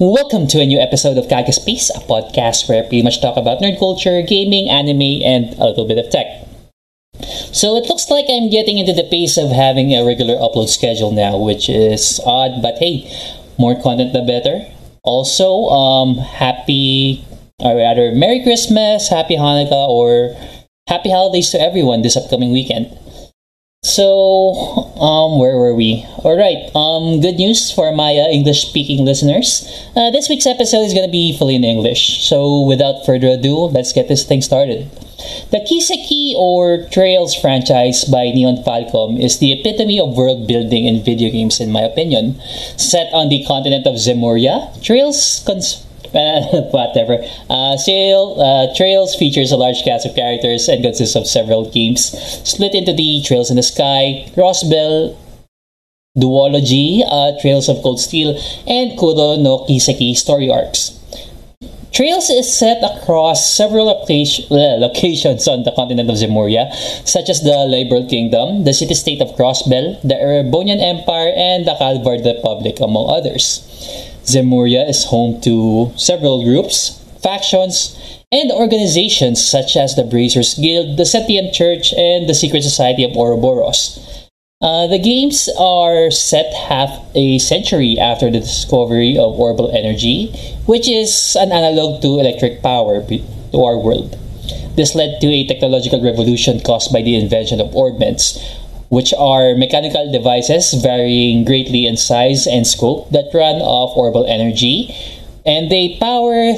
Welcome to a new episode of Kage Space, a podcast where I pretty much talk about nerd culture, gaming, anime, and a little bit of tech. So it looks like I'm getting into the pace of having a regular upload schedule now, which is odd, but hey, more content the better. Also, um, happy, or rather, Merry Christmas, Happy Hanukkah, or Happy Holidays to everyone this upcoming weekend. So, um, where were we? All right. Um, good news for my uh, English-speaking listeners. Uh, this week's episode is gonna be fully in English. So, without further ado, let's get this thing started. The Kiseki or Trails franchise by Nihon Falcom is the epitome of world building in video games, in my opinion. Set on the continent of Zemuria, Trails cons- whatever. Uh, Sail, uh, Trails features a large cast of characters and consists of several games split into the Trails in the Sky, Crossbell, Duology, uh, Trails of Cold Steel, and Kuro no Kiseki story arcs. Trails is set across several uh, locations on the continent of Zemuria, such as the Liberl Kingdom, the city-state of Crossbell, the Erebonian Empire, and the Calvard Republic, among others. Zemuria is home to several groups, factions, and organizations such as the Bracers Guild, the Septian Church, and the Secret Society of Ouroboros. Uh, the games are set half a century after the discovery of orbital energy, which is an analog to electric power to our world. This led to a technological revolution caused by the invention of orbments, which are mechanical devices varying greatly in size and scope that run off orbital energy, and they power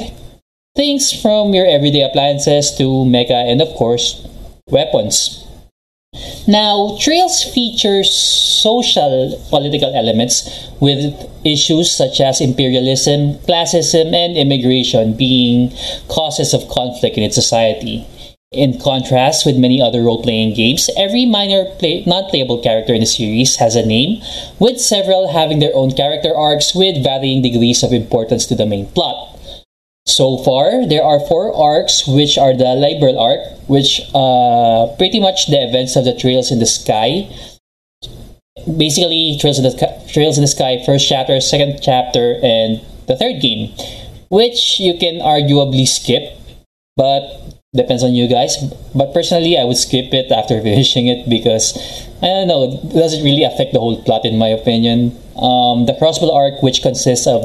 things from your everyday appliances to mecha and, of course, weapons. Now, Trails features social political elements with issues such as imperialism, classism, and immigration being causes of conflict in its society. In contrast with many other role playing games, every minor play- non playable character in the series has a name, with several having their own character arcs with varying degrees of importance to the main plot. So far, there are four arcs, which are the Liberl arc, which uh, pretty much the events of the Trails in the Sky. Basically, Trails in the Trails in the Sky, first chapter, second chapter, and the third game, which you can arguably skip, but depends on you guys. But personally, I would skip it after finishing it because I don't know, it doesn't really affect the whole plot in my opinion. Um, the Crossbell arc, which consists of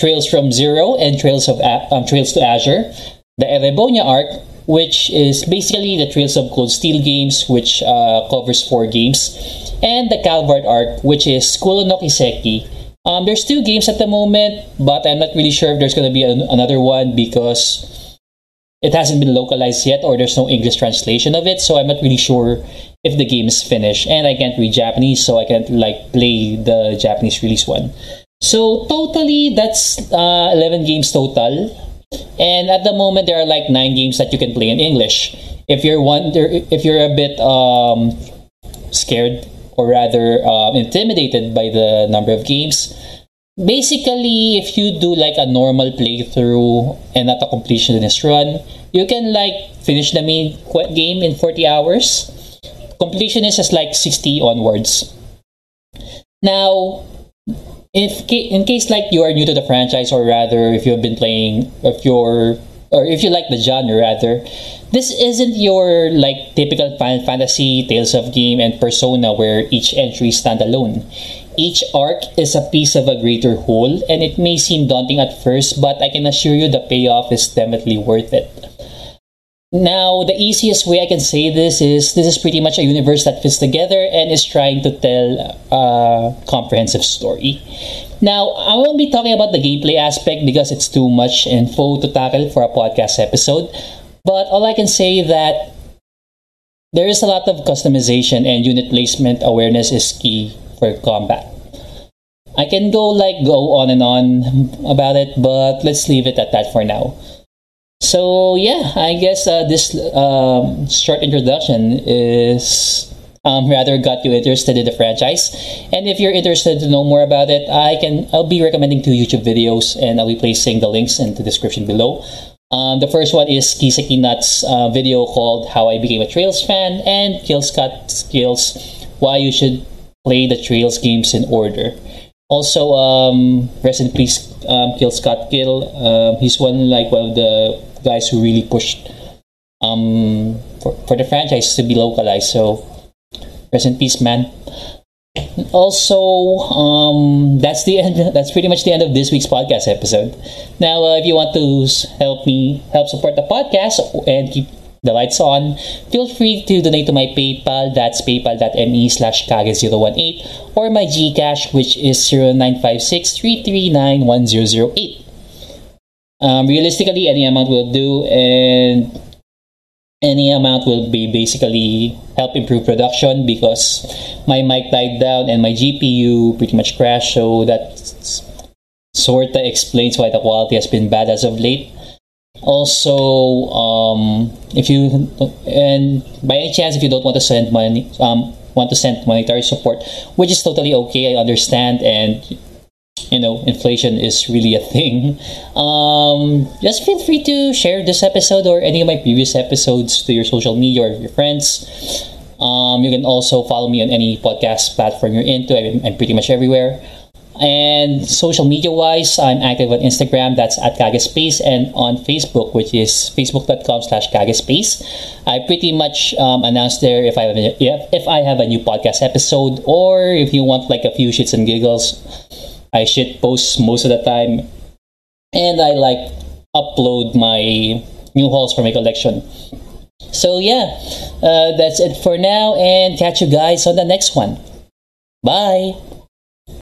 Trails from Zero and Trails of um, Trails to Azure, the Erebonia arc, which is basically the Trails of Cold Steel games, which uh, covers four games, and the Calvard arc, which is Kuro no Kiseki. Um, there's two games at the moment, but I'm not really sure if there's going to be an- another one because it hasn't been localized yet, or there's no English translation of it. So I'm not really sure if the game is finished, and I can't read Japanese, so I can't like play the Japanese release one. So totally, that's uh, 11 games total. And at the moment, there are like nine games that you can play in English. If you're wonder, if you're a bit um, scared or rather um, intimidated by the number of games, basically, if you do like a normal playthrough and not a completionist run, you can like finish the main game in 40 hours. Completionist is like 60 onwards. Now, if in case like you are new to the franchise or rather if you've been playing if you're or if you like the genre rather this isn't your like typical Final Fantasy Tales of Game and Persona where each entry stand alone each arc is a piece of a greater whole and it may seem daunting at first but I can assure you the payoff is definitely worth it now, the easiest way I can say this is this is pretty much a universe that fits together and is trying to tell a comprehensive story. Now, I won't be talking about the gameplay aspect because it's too much info to tackle for a podcast episode, but all I can say that there is a lot of customization and unit placement awareness is key for combat. I can go like go on and on about it, but let's leave it at that for now. So yeah, I guess uh, this um, short introduction is um, rather got you interested in the franchise. And if you're interested to know more about it, I can I'll be recommending two YouTube videos, and I'll be placing the links in the description below. Um, the first one is Kiseki Nuts uh, video called "How I Became a Trails Fan" and Kill Scott Kill's "Why You Should Play the Trails Games in Order." Also, um, rest in peace, um, Kill Scott Kill. Um, he's one like one of the guys who really pushed um, for, for the franchise to be localized. So, rest in peace, man. Also, um, that's the end. That's pretty much the end of this week's podcast episode. Now, uh, if you want to help me help support the podcast and keep the lights on, feel free to donate to my PayPal. That's paypal.me slash kage018 or my Gcash, which is 0956 Um, realistically, any amount will do, and any amount will be basically help improve production because my mic died down and my GPU pretty much crashed. So that sorta explains why the quality has been bad as of late. Also, um, if you and by any chance, if you don't want to send money, um, want to send monetary support, which is totally okay. I understand, and you know, inflation is really a thing. Um, just feel free to share this episode or any of my previous episodes to your social media or your friends. Um, you can also follow me on any podcast platform you're into. I'm, I'm pretty much everywhere. And social media wise, I'm active on Instagram, that's at Kagespace, and on Facebook, which is facebook.com slash Kagespace. I pretty much um, announce there if I, have a, if, I have a new podcast episode or if you want like a few shits and giggles. I shit post most of the time. And I like upload my new hauls for my collection. So yeah, uh, that's it for now and catch you guys on the next one. Bye!